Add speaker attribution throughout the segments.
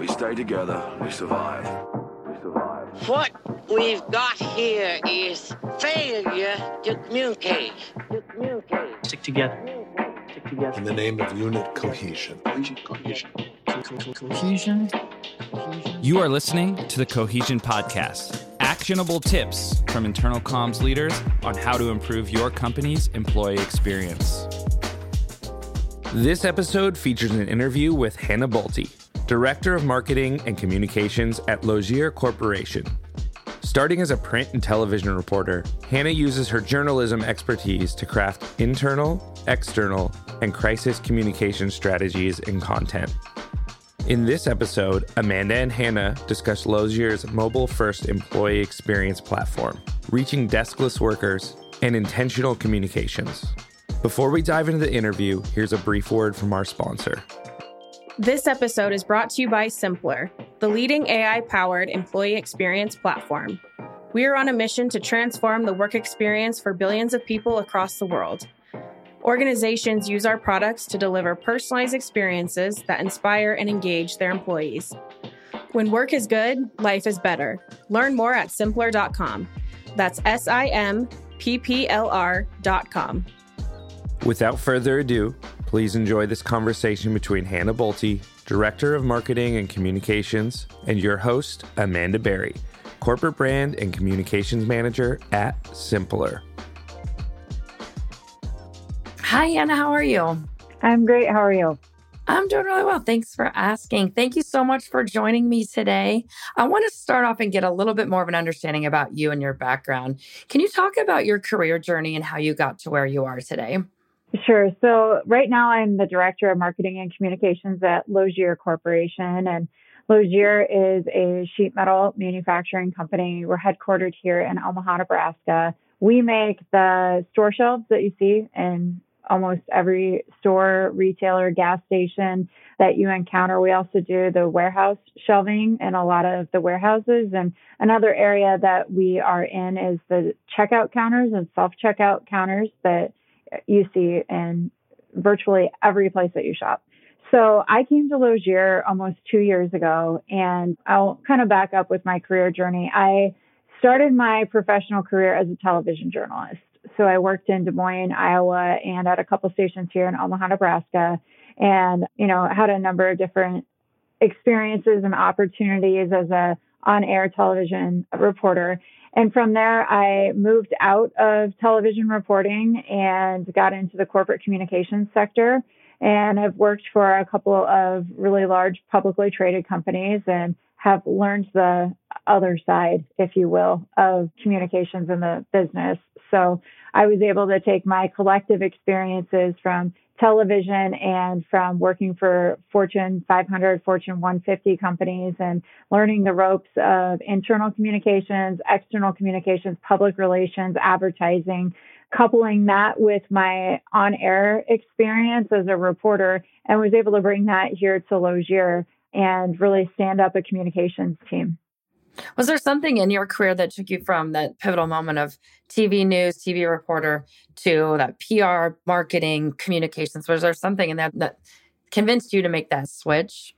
Speaker 1: We stay together, we survive. We survive.
Speaker 2: What we've got here is failure to communicate. To communicate.
Speaker 3: Stick together. Stick together.
Speaker 4: in the name of unit cohesion.
Speaker 3: Cohesion. Cohesion.
Speaker 5: You are listening to the Cohesion Podcast actionable tips from internal comms leaders on how to improve your company's employee experience. This episode features an interview with Hannah Bolte, Director of Marketing and Communications at Lozier Corporation. Starting as a print and television reporter, Hannah uses her journalism expertise to craft internal, external, and crisis communication strategies and content. In this episode, Amanda and Hannah discuss Lozier's mobile first employee experience platform, reaching deskless workers, and intentional communications. Before we dive into the interview, here's a brief word from our sponsor.
Speaker 6: This episode is brought to you by Simpplr, the leading AI powered employee experience platform. We are on a mission to transform the work experience for billions of people across the world. Organizations use our products to deliver personalized experiences that inspire and engage their employees. When work is good, life is better. Learn more at simpplr.com. That's S I M P P L R.com.
Speaker 5: Without further ado, please enjoy this conversation between Hannah Bolte, Director of Marketing and Communications, and your host, Amanda Berry, Corporate Brand and Communications Manager at Simpplr.
Speaker 7: Hi, Hannah. How are you?
Speaker 8: I'm great. How are you?
Speaker 7: I'm doing really well. Thanks for asking. Thank you so much for joining me today. I want to start off and get a little bit more of an understanding about you and your background. Can you talk about your career journey and how you got to where you are today?
Speaker 8: Sure. So, right now, I'm the Director of Marketing and Communications at Lozier Corporation. And Lozier is a sheet metal manufacturing company. We're headquartered here in Omaha, Nebraska. We make the store shelves that you see in almost every store, retailer, gas station that you encounter. We also do the warehouse shelving in a lot of the warehouses. And another area that we are in is the checkout counters and self checkout counters that you see in virtually every place that you shop. So I came to Lozier almost two years ago, and I'll kind of back up with my career journey. I started my professional career as a television journalist. So I worked in Des Moines, Iowa, and at a couple stations here in Omaha, Nebraska, and you know had a number of different experiences and opportunities as a on-air television reporter. And from there, I moved out of television reporting and got into the corporate communications sector and I've worked for a couple of really large publicly traded companies and have learned the other side, if you will, of communications in the business. So I was able to take my collective experiences from television and from working for Fortune 500, Fortune 150 companies and learning the ropes of internal communications, external communications, public relations, advertising, coupling that with my on air experience as a reporter, and was able to bring that here to Lozier and really stand up a communications team.
Speaker 7: Was there something in your career that took you from that pivotal moment of TV news, TV reporter to that PR, marketing, communications? Was there something in that that convinced you to make that switch?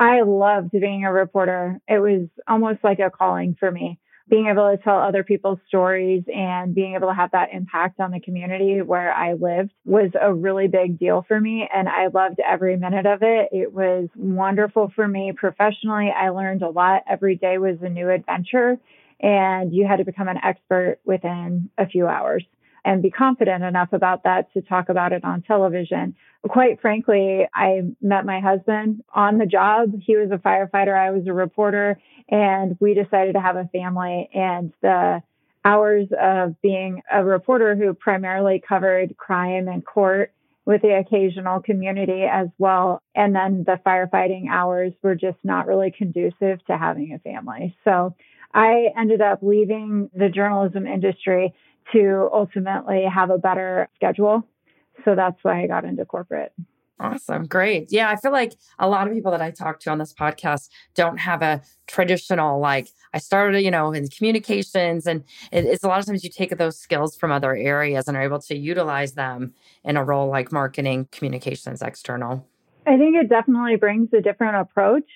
Speaker 8: I loved being a reporter. It was almost like a calling for me being able to tell other people's stories and being able to have that impact on the community where I lived was a really big deal for me. And I loved every minute of it. It was wonderful for me professionally. I learned a lot. Every day was a new adventure, and you had to become an expert within a few hours and be confident enough about that to talk about it on television. Quite frankly, I met my husband on the job. He was a firefighter, I was a reporter, and we decided to have a family. And the hours of being a reporter who primarily covered crime and court with the occasional community as well. And then the firefighting hours were just not really conducive to having a family. So I ended up leaving the journalism industry to ultimately have a better schedule. So that's why I got into corporate.
Speaker 7: Awesome. Great. Yeah. I feel like a lot of people that I talk to on this podcast don't have a traditional, like, I started, you know, in communications. And it's a lot of times you take those skills from other areas and are able to utilize them in a role like marketing, communications, external.
Speaker 8: I think it definitely brings a different approach.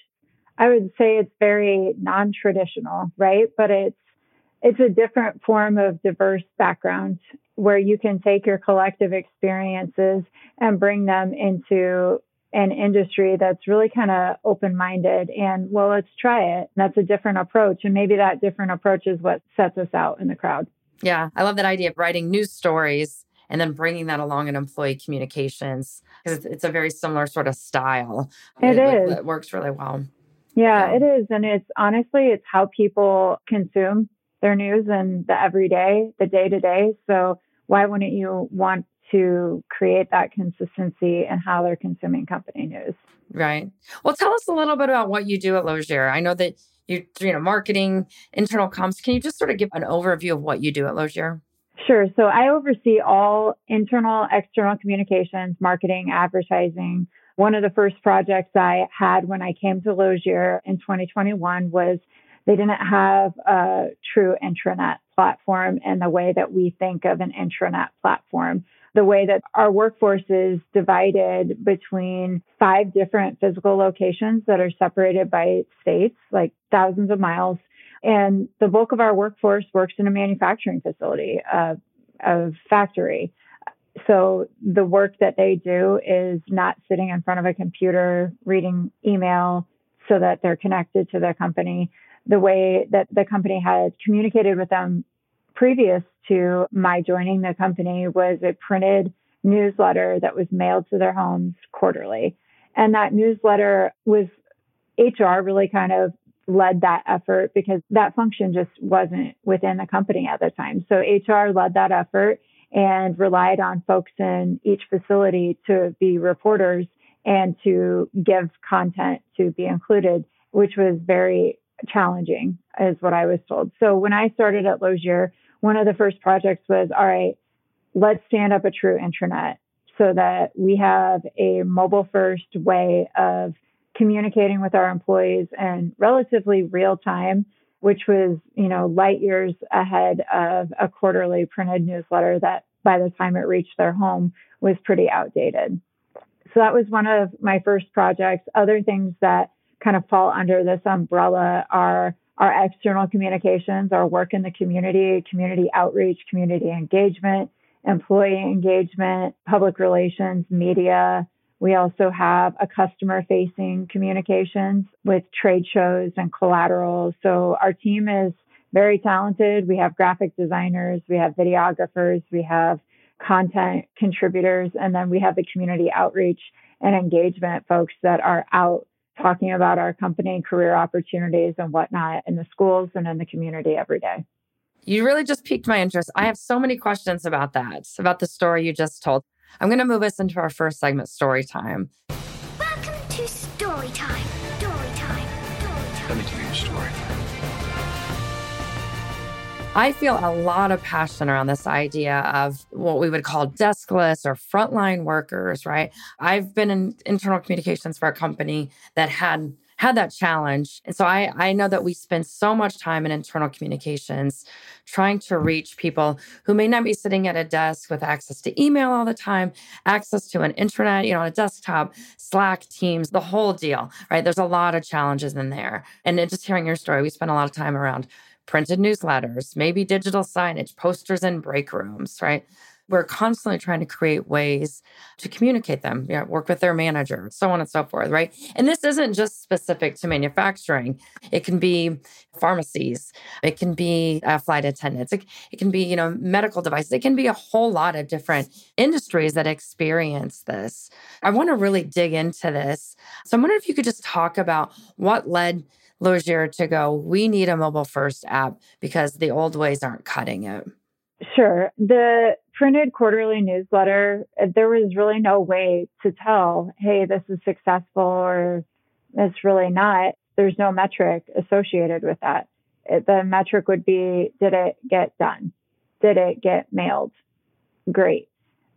Speaker 8: I would say it's very non-traditional, right? But it's it's a different form of diverse background where you can take your collective experiences and bring them into an industry that's really kind of open minded and, well, let's try it. That's a different approach. And maybe that different approach is what sets us out in the crowd.
Speaker 7: Yeah. I love that idea of writing news stories and then bringing that along in employee communications because it's a very similar sort of style.
Speaker 8: It, it is.
Speaker 7: It works really well.
Speaker 8: Yeah, yeah, it is. And it's honestly, it's how people consume their news and the everyday, the day to day. So why wouldn't you want to create that consistency in how they're consuming company news?
Speaker 7: Right. Well, tell us a little bit about what you do at Lozier. I know that you, you know, marketing, internal comms. Can you just sort of give an overview of what you do at Lozier?
Speaker 8: Sure. So I oversee all internal, external communications, marketing, advertising. One of the first projects I had when I came to Lozier in 2021 was they didn't have a true intranet platform in the way that we think of an intranet platform. The way that our workforce is divided between five different physical locations that are separated by states, like thousands of miles. And the bulk of our workforce works in a manufacturing facility, uh, a factory. So the work that they do is not sitting in front of a computer reading email so that they're connected to their company the way that the company had communicated with them previous to my joining the company was a printed newsletter that was mailed to their homes quarterly. And that newsletter was HR really kind of led that effort because that function just wasn't within the company at the time. So HR led that effort and relied on folks in each facility to be reporters and to give content to be included, which was very challenging, is what I was told. So when I started at Lozier, one of the first projects was all right, let's stand up a true intranet so that we have a mobile first way of communicating with our employees in relatively real time, which was, you know, light years ahead of a quarterly printed newsletter that by the time it reached their home was pretty outdated. So that was one of my first projects. Other things that kind of fall under this umbrella are our external communications, our work in the community, community outreach, community engagement, employee engagement, public relations, media. We also have a customer facing communications with trade shows and collateral. So our team is very talented. We have graphic designers, we have videographers, we have content contributors, and then we have the community outreach and engagement folks that are out talking about our company, career opportunities, and whatnot in the schools and in the community every day.
Speaker 7: You really just piqued my interest. I have so many questions about that, about the story you just told. I'm going to move us into our first segment, story time.
Speaker 9: Welcome to story time. Story time. Story time.
Speaker 1: Let me tell you a story.
Speaker 7: I feel a lot of passion around this idea of what we would call deskless or frontline workers, right? I've been in internal communications for a company that had had that challenge. And so I, I know that we spend so much time in internal communications trying to reach people who may not be sitting at a desk with access to email all the time, access to an intranet, you know, on a desktop, Slack, Teams, the whole deal, right? There's a lot of challenges in there. And just hearing your story, we spent a lot of time around printed newsletters, maybe digital signage, posters in break rooms, right? We're constantly trying to create ways to communicate them, you know, work with their manager, so on and so forth, right? And this isn't just specific to manufacturing. It can be pharmacies, it can be uh, flight attendants, it, it can be, you know, medical devices. It can be a whole lot of different industries that experience this. I want to really dig into this. So I'm wondering if you could just talk about what led Lozier to go, we need a mobile first app because the old ways aren't cutting it?
Speaker 8: Sure. The printed quarterly newsletter, uh, there was really no way to tell, hey, this is successful or it's really not. There's no metric associated with that. The metric would be, did it get done? Did it get mailed? Great.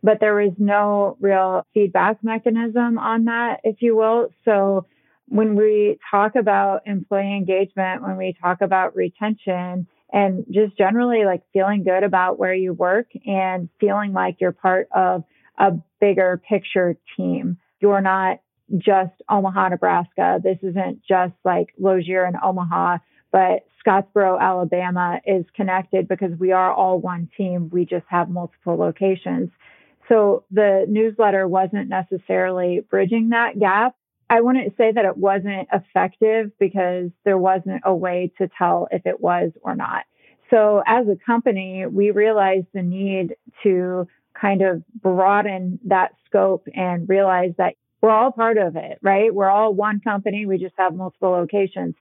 Speaker 8: But there was no real feedback mechanism on that, if you will. So when we talk about employee engagement, when we talk about retention, and just generally like feeling good about where you work and feeling like you're part of a bigger picture team. You're not just Omaha, Nebraska. This isn't just like Lozier and Omaha, but Scottsboro, Alabama is connected because we are all one team. We just have multiple locations. So the newsletter wasn't necessarily bridging that gap. I wouldn't say that it wasn't effective because there wasn't a way to tell if it was or not. So as a company, we realized the need to kind of broaden that scope and realize that we're all part of it, right? We're all one company. We just have multiple locations.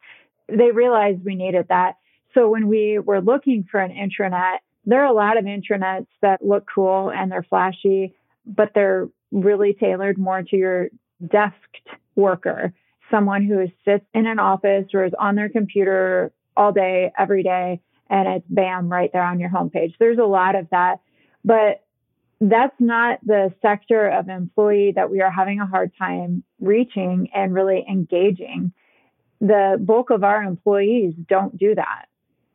Speaker 8: They realized we needed that. So when we were looking for an intranet, there are a lot of intranets that look cool and they're flashy, but they're really tailored more to your desked worker, someone who sits in an office or is on their computer all day, every day, and it's bam right there on your homepage. There's a lot of that, but that's not the sector of employee that we are having a hard time reaching and really engaging. The bulk of our employees don't do that.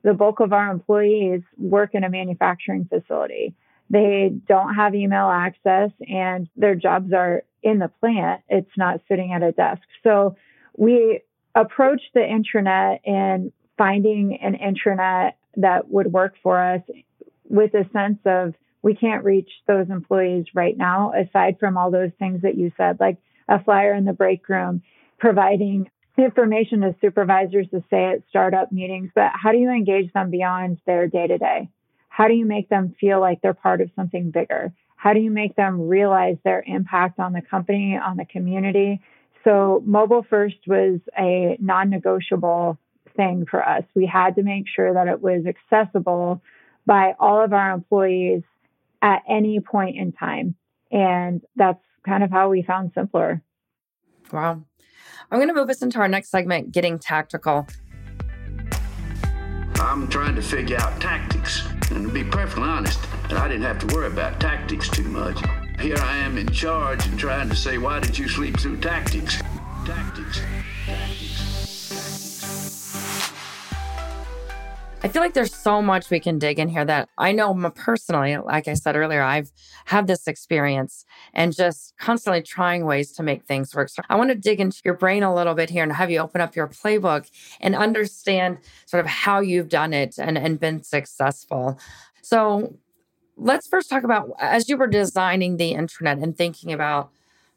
Speaker 8: The bulk of our employees work in a manufacturing facility. They don't have email access and their jobs are in the plant. It's not sitting at a desk. So we approached the intranet and finding an intranet that would work for us with a sense of we can't reach those employees right now, aside from all those things that you said, like a flyer in the break room, providing information to supervisors to say at startup meetings. But how do you engage them beyond their day to day? How do you make them feel like they're part of something bigger? How do you make them realize their impact on the company, on the community? So, mobile first was a non negotiable thing for us. We had to make sure that it was accessible by all of our employees at any point in time. And that's kind of how we found Simpplr.
Speaker 7: Wow. I'm going to move us into our next segment, Getting Tactical.
Speaker 10: I'm trying to figure out tactics. And to be perfectly honest, I didn't have to worry about tactics too much. Here I am in charge and trying to say, why did you sleep through tactics? Tactics.
Speaker 7: I feel like there's so much we can dig in here that I know personally, like I said earlier, I've had this experience and just constantly trying ways to make things work. So I want to dig into your brain a little bit here and have you open up your playbook and understand sort of how you've done it and, and been successful. So let's first talk about as you were designing the intranet and thinking about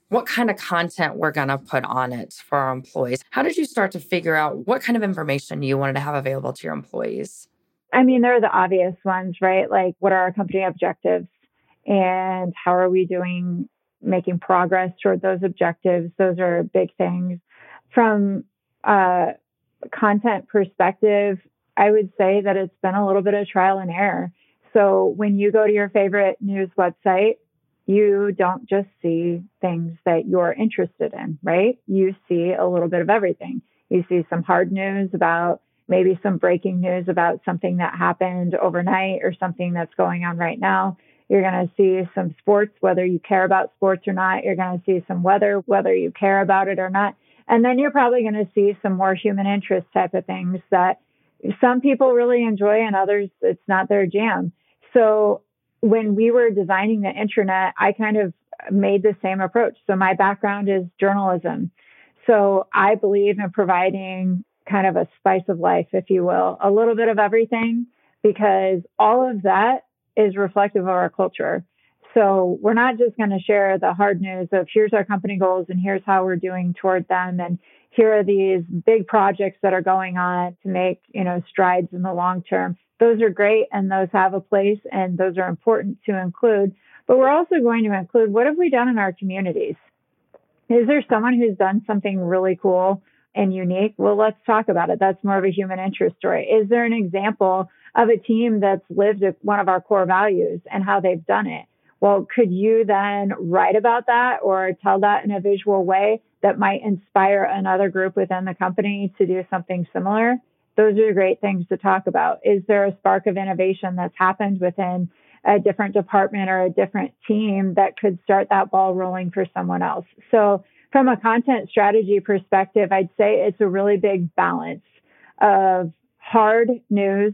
Speaker 7: what kind of content we're going to put on it for our employees. How did you start to figure out what kind of information you wanted to have available to your employees?
Speaker 8: I mean, there are the obvious ones, right? Like, what are our company objectives and how are we doing making progress toward those objectives? Those are big things. From a content perspective, I would say that it's been a little bit of trial and error. So, when you go to your favorite news website, you don't just see things that you're interested in, right? You see a little bit of everything. You see some hard news about maybe some breaking news about something that happened overnight or something that's going on right now. You're going to see some sports, whether you care about sports or not. You're going to see some weather, whether you care about it or not. And then you're probably going to see some more human interest type of things that some people really enjoy and others, it's not their jam. So when we were designing the intranet, I kind of made the same approach. So my background is journalism. So I believe in providing kind of a spice of life, if you will, a little bit of everything, because all of that is reflective of our culture. So we're not just going to share the hard news of here's our company goals and here's how we're doing toward them and here are these big projects that are going on to make, you know, strides in the long term those are great and those have a place and those are important to include. But we're also going to include what have we done in our communities? Is there someone who's done something really cool and unique? Well, let's talk about it. That's more of a human interest story. Is there an example of a team that's lived one of our core values and how they've done it? Well, could you then write about that or tell that in a visual way that might inspire another group within the company to do something similar? Those are great things to talk about. Is there a spark of innovation that's happened within a different department or a different team that could start that ball rolling for someone else? So, from a content strategy perspective, I'd say it's a really big balance of hard news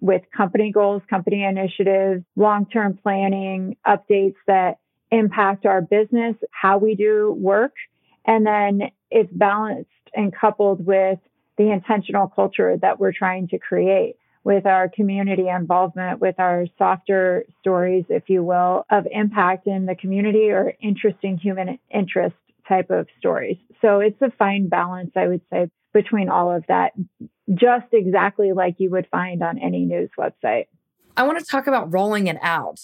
Speaker 8: with company goals, company initiatives, long term planning, updates that impact our business, how we do work, And then it's balanced and coupled with the intentional culture that we're trying to create with our community involvement, with our softer stories, if you will, of impact in the community or interesting human interest type of stories. So it's a fine balance, I would say, between all of that, just exactly like you would find on any news website.
Speaker 7: I want to talk about rolling it out.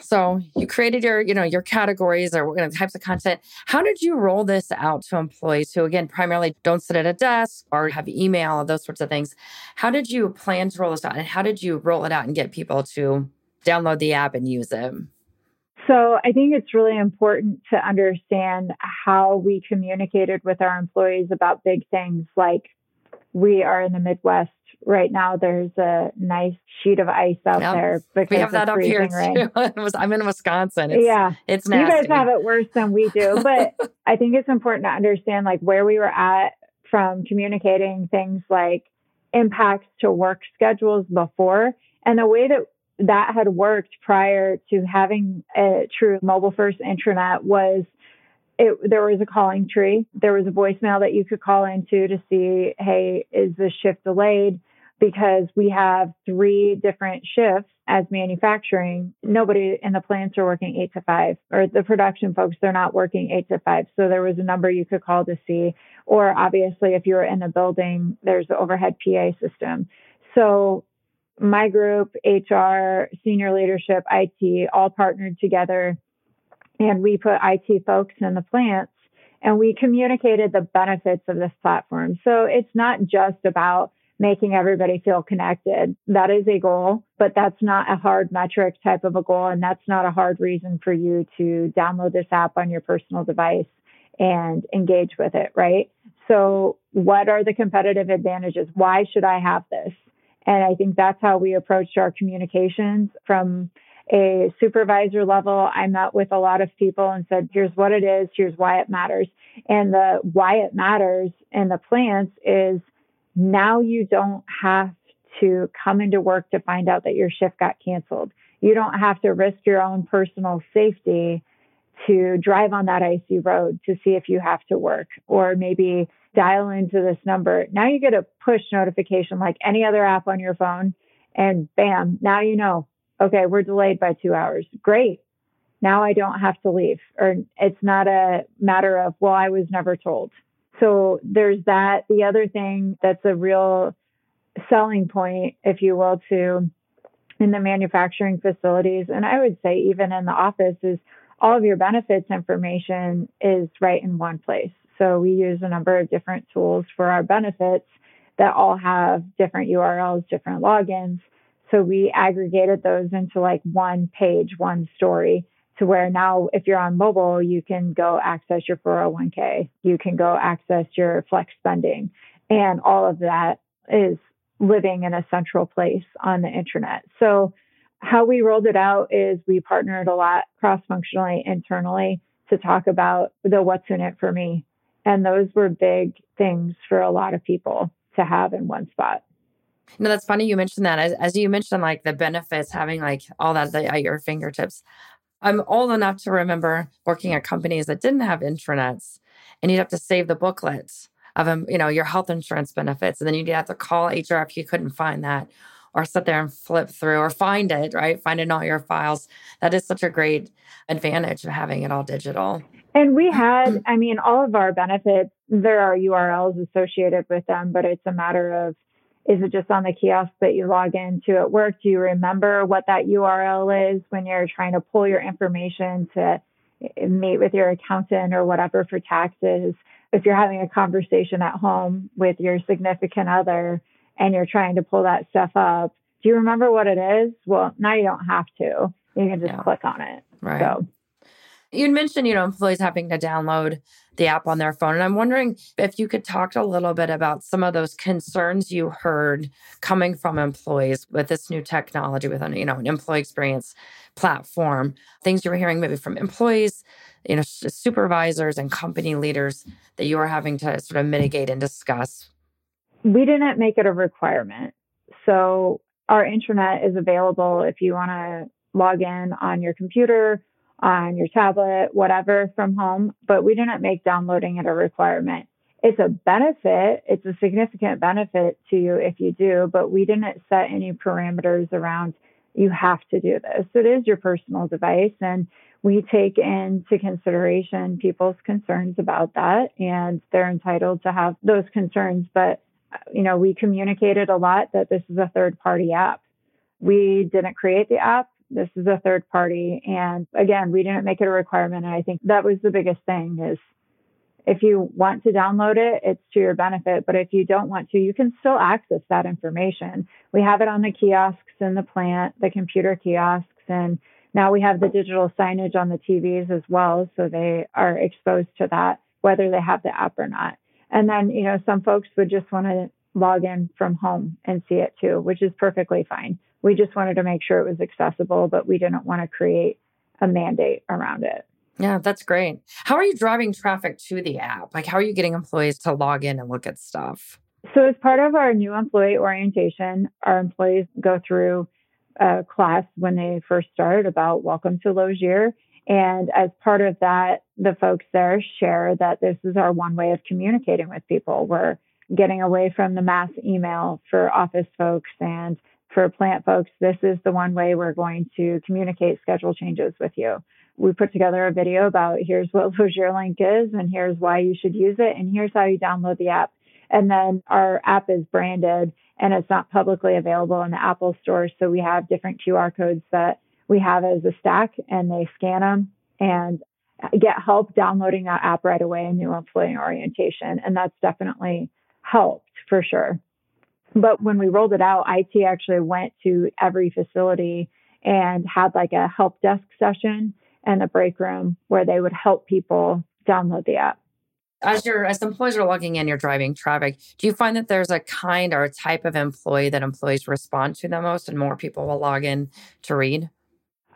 Speaker 7: So you created your, you know, your categories or you know, types of content. How did you roll this out to employees who, again, primarily don't sit at a desk or have email, those sorts of things? How did you plan to roll this out, and how did you roll it out and get people to download the app and use it?
Speaker 8: So I think it's really important to understand how we communicated with our employees about big things like we are in the Midwest right now. There's a nice sheet of ice out
Speaker 7: Yep.
Speaker 8: there because
Speaker 7: We have that up here
Speaker 8: rain.
Speaker 7: too. I'm in Wisconsin. It's,
Speaker 8: yeah,
Speaker 7: it's nasty.
Speaker 8: you guys have it worse than we do, but I think it's important to understand like where we were at from communicating things like impacts to work schedules before and the way that that had worked prior to having a true mobile first intranet was it, there was a calling tree. There was a voicemail that you could call into to see, hey, is this shift delayed? Because we have three different shifts as manufacturing. Nobody in the plants are working eight to five, or the production folks, they're not working eight to five. So there was a number you could call to see. Or obviously, if you were in the building, there's the overhead PA system. So my group, HR, senior leadership, IT, all partnered together and we put IT folks in the plants and we communicated the benefits of this platform. So it's not just about making everybody feel connected. That is a goal, but that's not a hard metric type of a goal. And that's not a hard reason for you to download this app on your personal device and engage with it, right? So, what are the competitive advantages? Why should I have this? And I think that's how we approached our communications from a supervisor level. I met with a lot of people and said, here's what it is, here's why it matters. And the why it matters in the plants is now you don't have to come into work to find out that your shift got canceled. You don't have to risk your own personal safety to drive on that icy road to see if you have to work or maybe dial into this number. Now you get a push notification like any other app on your phone, and bam, now you know, okay, we're delayed by two hours. Great. Now I don't have to leave. Or it's not a matter of, well, I was never told. So there's that. The other thing that's a real selling point, if you will, to in the manufacturing facilities, and I would say even in the office, is all of your benefits information is right in one place. So we use a number of different tools for our benefits that all have different URLs, different logins. So we aggregated those into like one page, one story to where now if you're on mobile, you can go access your 401k, you can go access your flex spending. And all of that is living in a central place on the intranet. So how we rolled it out is we partnered a lot cross functionally internally to talk about the what's in it for me. And those were big things for a lot of people to have in one spot.
Speaker 7: No, that's funny you mentioned that. As, as you mentioned, like the benefits, having like all that at your fingertips. I'm old enough to remember working at companies that didn't have intranets, and you'd have to save the booklets of um, you know your health insurance benefits, and then you'd have to call HR if you couldn't find that, or sit there and flip through, or find it right, find it in all your files. That is such a great advantage of having it all digital.
Speaker 8: And we had, I mean, all of our benefits, there are URLs associated with them, but it's a matter of is it just on the kiosk that you log into at work? Do you remember what that URL is when you're trying to pull your information to meet with your accountant or whatever for taxes? If you're having a conversation at home with your significant other and you're trying to pull that stuff up, do you remember what it is? Well, now you don't have to. You can just
Speaker 7: Yeah.
Speaker 8: click on it.
Speaker 7: Right.
Speaker 8: So
Speaker 7: You'd mentioned, you know, employees having to download the app on their phone. And I'm wondering if you could talk a little bit about some of those concerns you heard coming from employees with this new technology, with an, you know, an employee experience platform, things you were hearing maybe from employees, you know, supervisors and company leaders that you were having to sort of mitigate and discuss.
Speaker 8: we didn't make it a requirement. So our intranet is available if you want to log in on your computer on your tablet, whatever from home, but we didn't make downloading it a requirement. It's a benefit, it's a significant benefit to you if you do, but we didn't set any parameters around you have to do this. It is your personal device and we take into consideration people's concerns about that and they're entitled to have those concerns but you know we communicated a lot that this is a third party app we didn't create the app this is a third party. And again we didn't make it a requirement. And i think that was the biggest thing is if you want to download it it's to your benefit. But if you don't want to you can still access that information. We have it on the kiosks in the plant the computer kiosks. And now we have the digital signage on the TVs as well, so they are exposed to that, whether they have the app or not. And then, you know, some folks would just want to log in from home and see it too, which is perfectly fine. We just wanted to make sure it was accessible, but we didn't want to create a mandate around it.
Speaker 7: Yeah, that's great. How are you driving traffic to the app? Like, how are you getting employees to log in and look at stuff?
Speaker 8: So, as part of our new employee orientation, our employees go through a class when they first started about welcome to Lozier. And as part of that, the folks there share that this is our one way of communicating with people. We're getting away from the mass email for office folks and for plant folks. This is the one way we're going to communicate schedule changes with you. We put together a video about here's what Lozier Link is and here's why you should use it and here's how you download the app. And then our app is branded and it's not publicly available in the Apple store. So we have different QR codes that we have as a stack and they scan them and get help downloading that app right away in new employee orientation. And that's definitely helped for sure. But when we rolled it out, IT actually went to every facility and had like a help desk session and a break room where they would help people download the app
Speaker 7: as your as employees are logging in, you're driving traffic. Do you find that there's a kind or a type of employee that employees respond to the most, and more people will log in to read?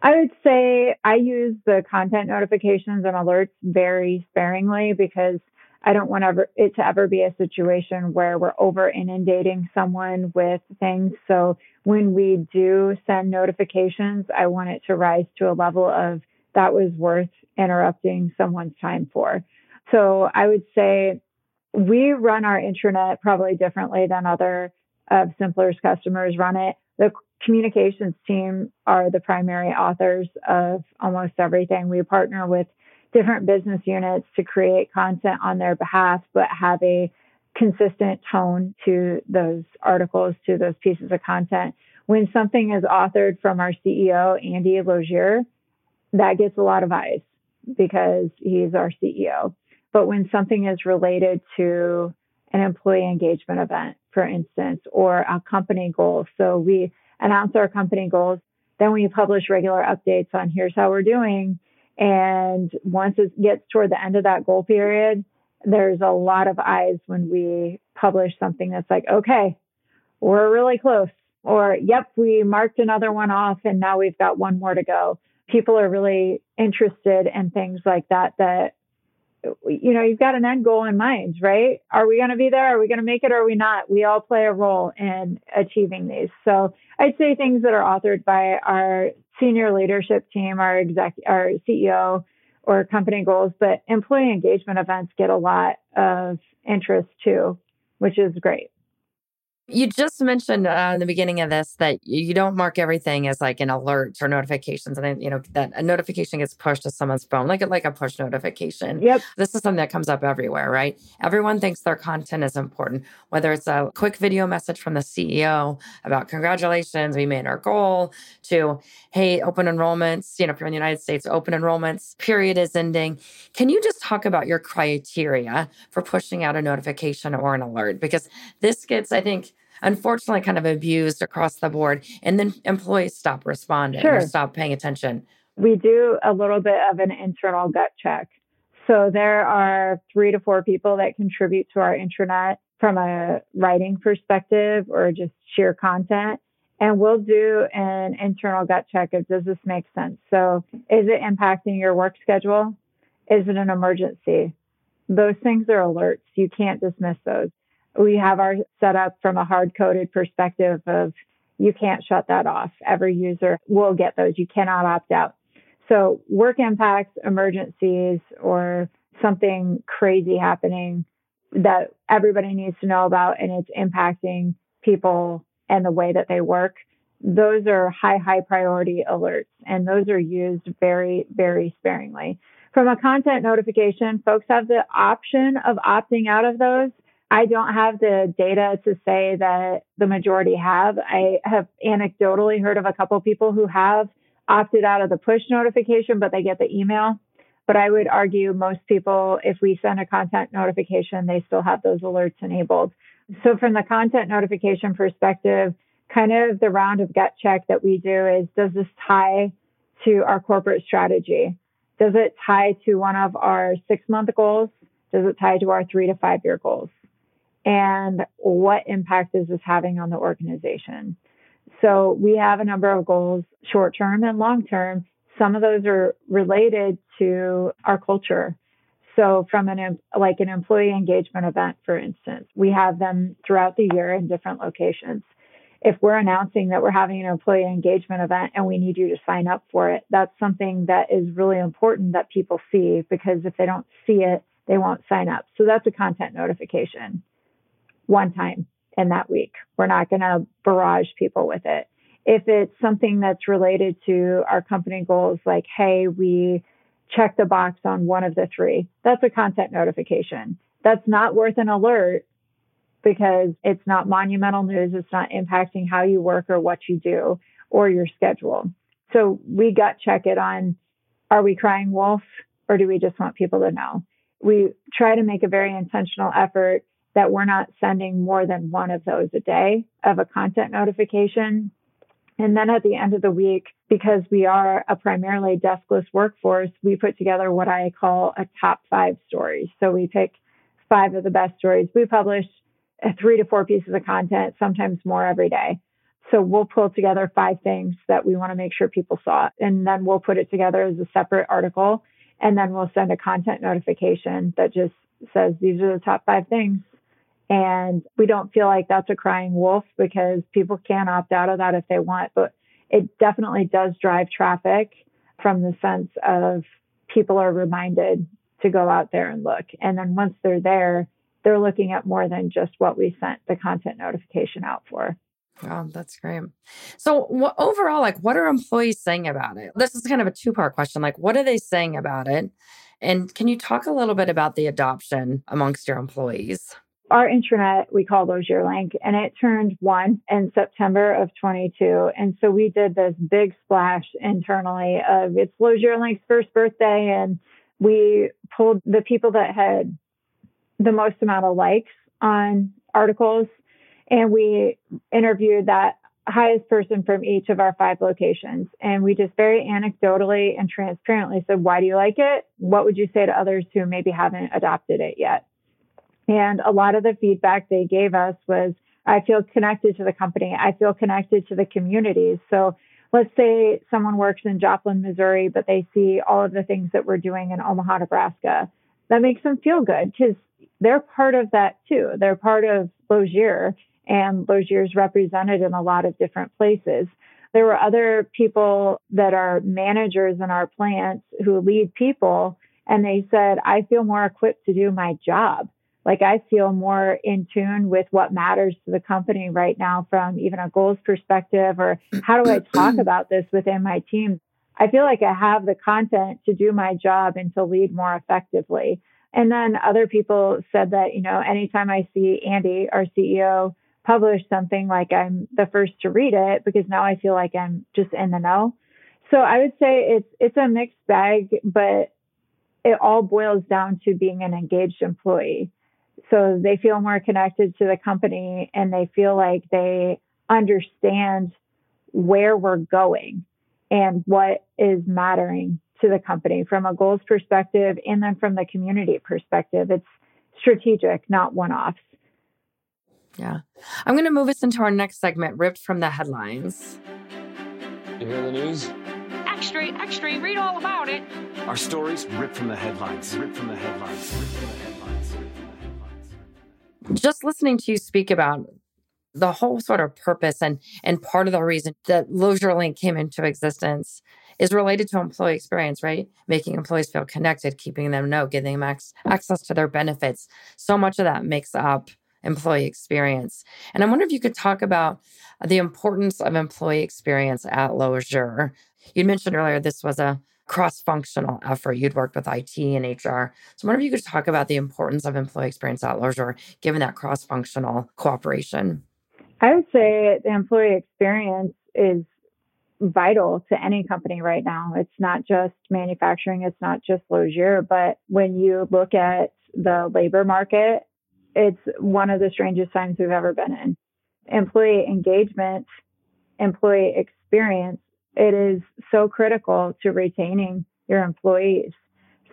Speaker 8: I would say I use the content notifications and alerts very sparingly because I don't want ever, it to ever be a situation where we're over inundating someone with things. So when we do send notifications, I want it to rise to a level of that was worth interrupting someone's time for. So I would say we run our intranet probably differently than other of Simpplr's customers run it. The communications team are the primary authors of almost everything. We partner with different business units to create content on their behalf, but have a consistent tone to those articles, to those pieces of content. When something is authored from our CEO, Andy Lozier, that gets a lot of eyes because he's our CEO. But when something is related to an employee engagement event, for instance, or a company goal, so we announce our company goals, then we publish regular updates on here's how we're doing. And once it gets toward the end of that goal period, there's a lot of eyes when we publish something that's like, okay, we're really close. Or, yep, we marked another one off and now we've got one more to go. People are really interested in things like that that you know, you've got an end goal in mind, right? Are we going to be there? Are we going to make it? Or are we not? We all play a role in achieving these. So I'd say things that are authored by our senior leadership team, our exec, our CEO, or company goals, but employee engagement events get a lot of interest too, which is great.
Speaker 7: You just mentioned uh, in the beginning of this that you don't mark everything as like an alert or notifications, and you know that a notification gets pushed to someone's phone, like a, like a push notification.
Speaker 8: Yep.
Speaker 7: This is something that comes up everywhere, right? Everyone thinks their content is important, whether it's a quick video message from the CEO about congratulations, we made our goal, to hey, open enrollments. You know, if you're in the United States, open enrollments period is ending. Can you just talk about your criteria for pushing out a notification or an alert? Because this gets, I think unfortunately kind of abused across the board. And then employees stop responding sure. or stop paying attention.
Speaker 8: We do a little bit of an internal gut check. So there are three to four people that contribute to our intranet from a writing perspective or just sheer content. And we'll do an internal gut check of does this make sense? So is it impacting your work schedule? Is it an emergency? Those things are alerts. You can't dismiss those we have our setup from a hard coded perspective of you can't shut that off. Every user will get those. You cannot opt out. So, work impacts, emergencies, or something crazy happening that everybody needs to know about and it's impacting people and the way that they work. Those are high, high priority alerts, and those are used very, very sparingly. From a content notification, folks have the option of opting out of those. I don't have the data to say that the majority have. I have anecdotally heard of a couple people who have opted out of the push notification, but they get the email. But I would argue most people, if we send a content notification, they still have those alerts enabled. So, from the content notification perspective, kind of the round of gut check that we do is does this tie to our corporate strategy? Does it tie to one of our six month goals? Does it tie to our three to five year goals? And what impact is this having on the organization? So we have a number of goals, short term and long term. Some of those are related to our culture. So from an like an employee engagement event, for instance, we have them throughout the year in different locations. If we're announcing that we're having an employee engagement event and we need you to sign up for it, that's something that is really important that people see because if they don't see it, they won't sign up. So that's a content notification one time in that week. We're not going to barrage people with it. If it's something that's related to our company goals, like, hey, we check the box on one of the three, that's a content notification. That's not worth an alert because it's not monumental news. It's not impacting how you work or what you do or your schedule. So we gut check it on are we crying wolf or do we just want people to know? We try to make a very intentional effort that we're not sending more than one of those a day of a content notification. And then at the end of the week, because we are a primarily deskless workforce, we put together what I call a top five stories. So we pick five of the best stories. We publish uh, three to four pieces of content, sometimes more every day. So we'll pull together five things that we want to make sure people saw, and then we'll put it together as a separate article, and then we'll send a content notification that just says these are the top five things and we don't feel like that's a crying wolf because people can opt out of that if they want. But it definitely does drive traffic from the sense of people are reminded to go out there and look. And then once they're there, they're looking at more than just what we sent the content notification out for.
Speaker 7: Wow, that's great. So, what, overall, like, what are employees saying about it? This is kind of a two part question. Like, what are they saying about it? And can you talk a little bit about the adoption amongst your employees?
Speaker 8: Our intranet we call Lozier Link, and it turned one in September of 22. And so we did this big splash internally of it's Lozier Link's first birthday, and we pulled the people that had the most amount of likes on articles, and we interviewed that highest person from each of our five locations. And we just very anecdotally and transparently said, Why do you like it? What would you say to others who maybe haven't adopted it yet? And a lot of the feedback they gave us was, I feel connected to the company. I feel connected to the communities. So let's say someone works in Joplin, Missouri, but they see all of the things that we're doing in Omaha, Nebraska. That makes them feel good because they're part of that too. They're part of Lozier, and Lozier is represented in a lot of different places. There were other people that are managers in our plants who lead people, and they said, I feel more equipped to do my job like I feel more in tune with what matters to the company right now from even a goals perspective or how do I talk about this within my team. I feel like I have the content to do my job and to lead more effectively. And then other people said that, you know, anytime I see Andy, our CEO, publish something like I'm the first to read it because now I feel like I'm just in the know. So I would say it's it's a mixed bag, but it all boils down to being an engaged employee. So they feel more connected to the company and they feel like they understand where we're going and what is mattering to the company from a goals perspective and then from the community perspective. It's strategic, not one offs.
Speaker 7: Yeah. I'm going to move us into our next segment, ripped from the headlines.
Speaker 1: You hear the news?
Speaker 11: Extra, extra, read all about it.
Speaker 1: Our stories ripped from the headlines. Ripped from the headlines. Ripped from the headlines
Speaker 7: just listening to you speak about the whole sort of purpose and and part of the reason that Lozier Link came into existence is related to employee experience, right? Making employees feel connected, keeping them know, giving them ac- access to their benefits. So much of that makes up employee experience. And I wonder if you could talk about the importance of employee experience at Lozier. You mentioned earlier this was a cross functional effort. You'd worked with IT and HR. So I wonder if you could talk about the importance of employee experience at Lozier, given that cross functional cooperation.
Speaker 8: I would say the employee experience is vital to any company right now. It's not just manufacturing, it's not just Lozier, but when you look at the labor market, it's one of the strangest times we've ever been in. Employee engagement, employee experience, it is so critical to retaining your employees.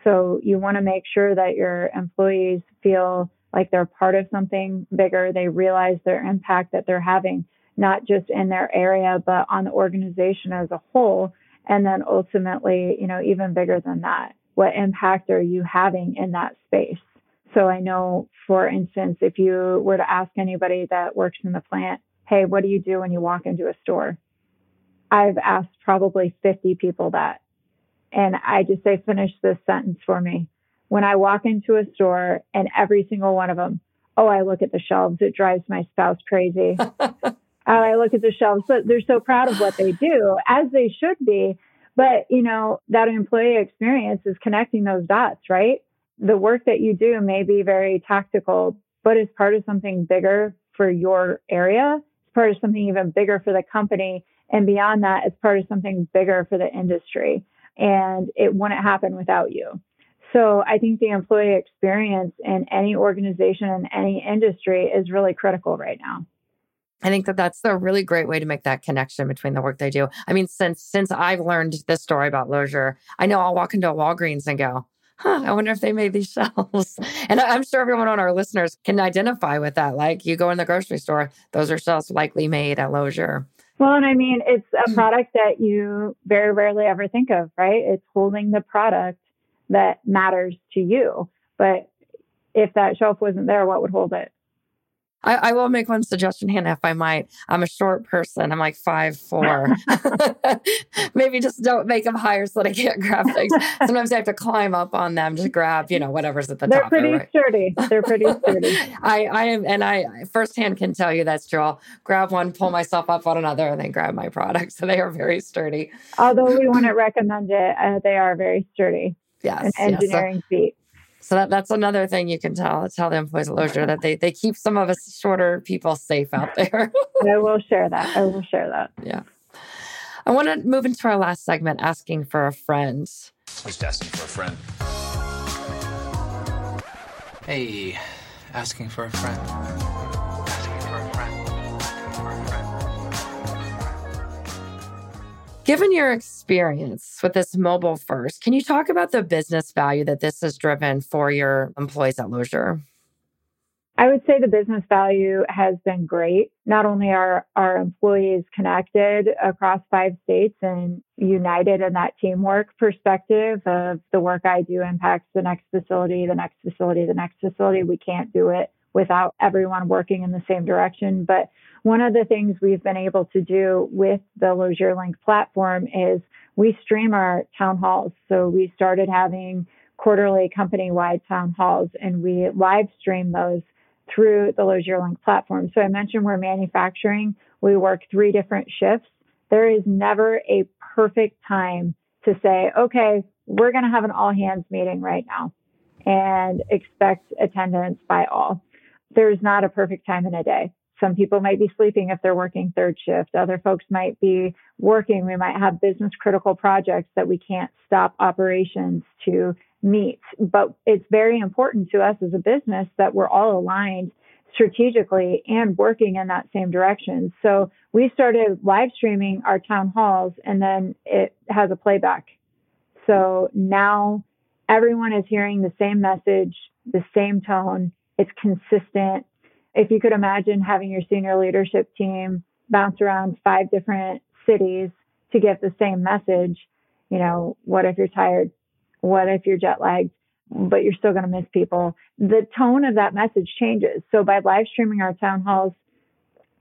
Speaker 8: So you want to make sure that your employees feel like they're part of something bigger. They realize their impact that they're having, not just in their area, but on the organization as a whole. And then ultimately, you know, even bigger than that, what impact are you having in that space? So I know, for instance, if you were to ask anybody that works in the plant, hey, what do you do when you walk into a store? I've asked probably 50 people that. And I just say, finish this sentence for me when I walk into a store and every single one of them, oh, I look at the shelves. It drives my spouse crazy. oh, I look at the shelves, but they're so proud of what they do, as they should be. But, you know, that employee experience is connecting those dots, right? The work that you do may be very tactical, but it's part of something bigger for your area. It's part of something even bigger for the company. And beyond that, it's part of something bigger for the industry. And it wouldn't happen without you. So I think the employee experience in any organization in any industry is really critical right now.
Speaker 7: I think that that's a really great way to make that connection between the work they do. I mean, since since I've learned this story about Lozier, I know I'll walk into a Walgreens and go, "Huh, I wonder if they made these shelves." And I'm sure everyone on our listeners can identify with that. Like, you go in the grocery store; those are shelves likely made at Lozier.
Speaker 8: Well, and I mean, it's a hmm. product that you very rarely ever think of, right? It's holding the product that matters to you. But if that shelf wasn't there, what would hold it?
Speaker 7: I, I, will make one suggestion, Hannah, if I might. I'm a short person. I'm like five four. Maybe just don't make them higher so that I can't grab things. Sometimes I have to climb up on them to grab, you know, whatever's at the
Speaker 8: They're
Speaker 7: top.
Speaker 8: They're pretty sturdy. They're pretty sturdy.
Speaker 7: I, I am, and I firsthand can tell you that's true. I'll grab one, pull myself up on another, and then grab my product. So they are very sturdy.
Speaker 8: Although we wouldn't recommend it, uh, they are very sturdy.
Speaker 7: Yes,
Speaker 8: an engineering
Speaker 7: yes.
Speaker 8: So, feat.
Speaker 7: So that, that's another thing you can tell tell the employees at Lozier that they they keep some of us shorter people safe out there.
Speaker 8: I will share that. I will share that.
Speaker 7: Yeah. I want to move into our last segment, asking for a friend.
Speaker 12: Just asking for a friend. Hey, asking for a friend.
Speaker 7: Given your experience with this mobile first, can you talk about the business value that this has driven for your employees at Lozier?
Speaker 8: I would say the business value has been great. Not only are our employees connected across five states and united in that teamwork perspective of the work I do impacts the next facility, the next facility, the next facility. We can't do it without everyone working in the same direction. But one of the things we've been able to do with the LozierLink platform is we stream our town halls. So we started having quarterly company wide town halls and we live stream those through the LozierLink platform. So I mentioned we're manufacturing, we work three different shifts. There is never a perfect time to say, okay, we're going to have an all hands meeting right now and expect attendance by all. There's not a perfect time in a day. Some people might be sleeping if they're working third shift. Other folks might be working. We might have business critical projects that we can't stop operations to meet. But it's very important to us as a business that we're all aligned strategically and working in that same direction. So we started live streaming our town halls and then it has a playback. So now everyone is hearing the same message, the same tone. It's consistent if you could imagine having your senior leadership team bounce around five different cities to get the same message, you know, what if you're tired? What if you're jet lagged? But you're still going to miss people. The tone of that message changes. So by live streaming our town halls,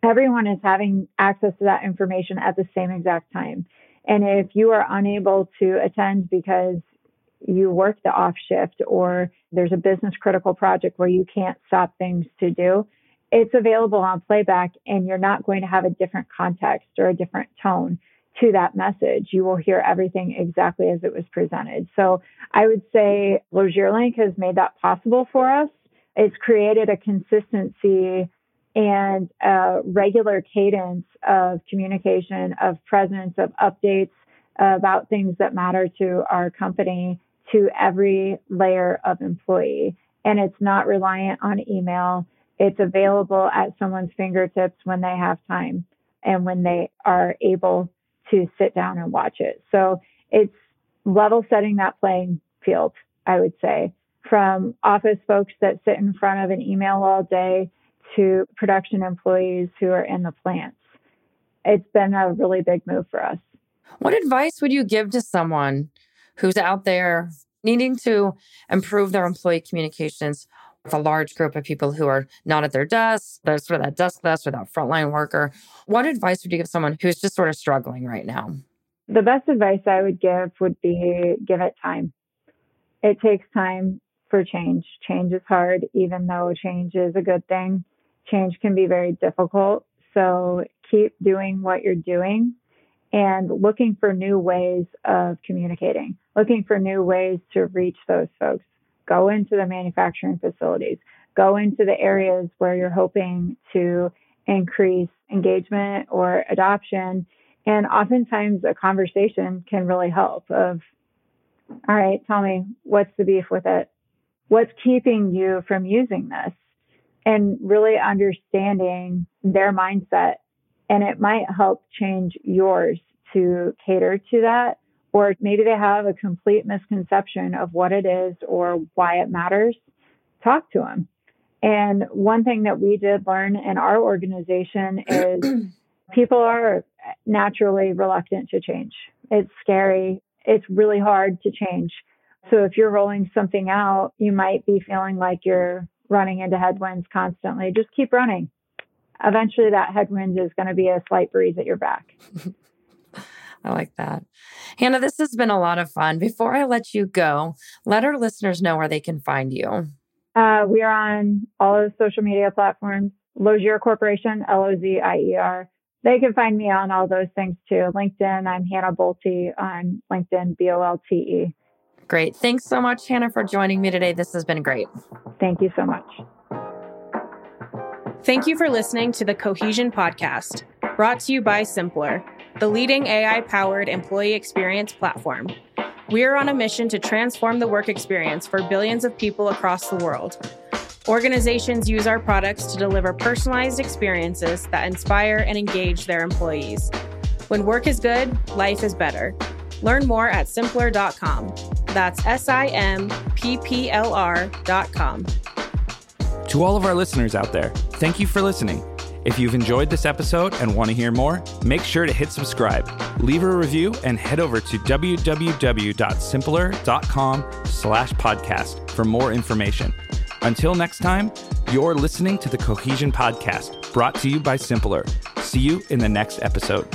Speaker 8: everyone is having access to that information at the same exact time. And if you are unable to attend because you work the off shift or there's a business critical project where you can't stop things to do, it's available on playback and you're not going to have a different context or a different tone to that message. You will hear everything exactly as it was presented. So I would say LozierLink has made that possible for us. It's created a consistency and a regular cadence of communication, of presence, of updates about things that matter to our company to every layer of employee. And it's not reliant on email. It's available at someone's fingertips when they have time and when they are able to sit down and watch it. So it's level setting that playing field, I would say, from office folks that sit in front of an email all day to production employees who are in the plants. It's been a really big move for us.
Speaker 7: What advice would you give to someone who's out there needing to improve their employee communications a large group of people who are not at their desks, there's sort of that deskless or that frontline worker? What advice would you give someone who's just sort of struggling right now?
Speaker 8: The best advice I would give would be give it time. It takes time for change. Change is hard, even though change is a good thing change can be very difficult. So keep doing what you're doing and looking for new ways of communicating, looking for new ways to reach those folks. Go into the manufacturing facilities, go into the areas where you're hoping to increase engagement or adoption. And oftentimes a conversation can really help of, all right, tell me what's the beef with it? What's keeping you from using this? and really understanding their mindset. And it might help change yours to cater to that. Or maybe they have a complete misconception of what it is or why it matters. Talk to them. And one thing that we did learn in our organization is people are naturally reluctant to change. It's scary. It's really hard to change. So if you're rolling something out, you might be feeling like you're running into headwinds constantly. Just keep running. Eventually, that headwind is going to be a slight breeze at your back.
Speaker 7: I like that. Hannah, this has been a lot of fun. Before I let you go, let our listeners know where they can find you.
Speaker 8: Uh, we are on all of the social media platforms. Lozier Corporation, L O Z I E R. They can find me on all those things too. LinkedIn, I'm Hannah Bolte on LinkedIn, B O L T E.
Speaker 7: Great. Thanks so much, Hannah, for joining me today. This has been great.
Speaker 8: Thank you so much.
Speaker 6: Thank you for listening to the Cohesion Podcast, brought to you by Simpplr, the leading AI powered employee experience platform. We are on a mission to transform the work experience for billions of people across the world. Organizations use our products to deliver personalized experiences that inspire and engage their employees. When work is good, life is better. Learn more at simpplr.com. That's S I M P P L R.com.
Speaker 5: To all of our listeners out there, thank you for listening. If you've enjoyed this episode and want to hear more, make sure to hit subscribe, leave a review, and head over to www.simpplr.com slash podcast for more information. Until next time, you're listening to the Cohesion Podcast, brought to you by Simpplr. See you in the next episode.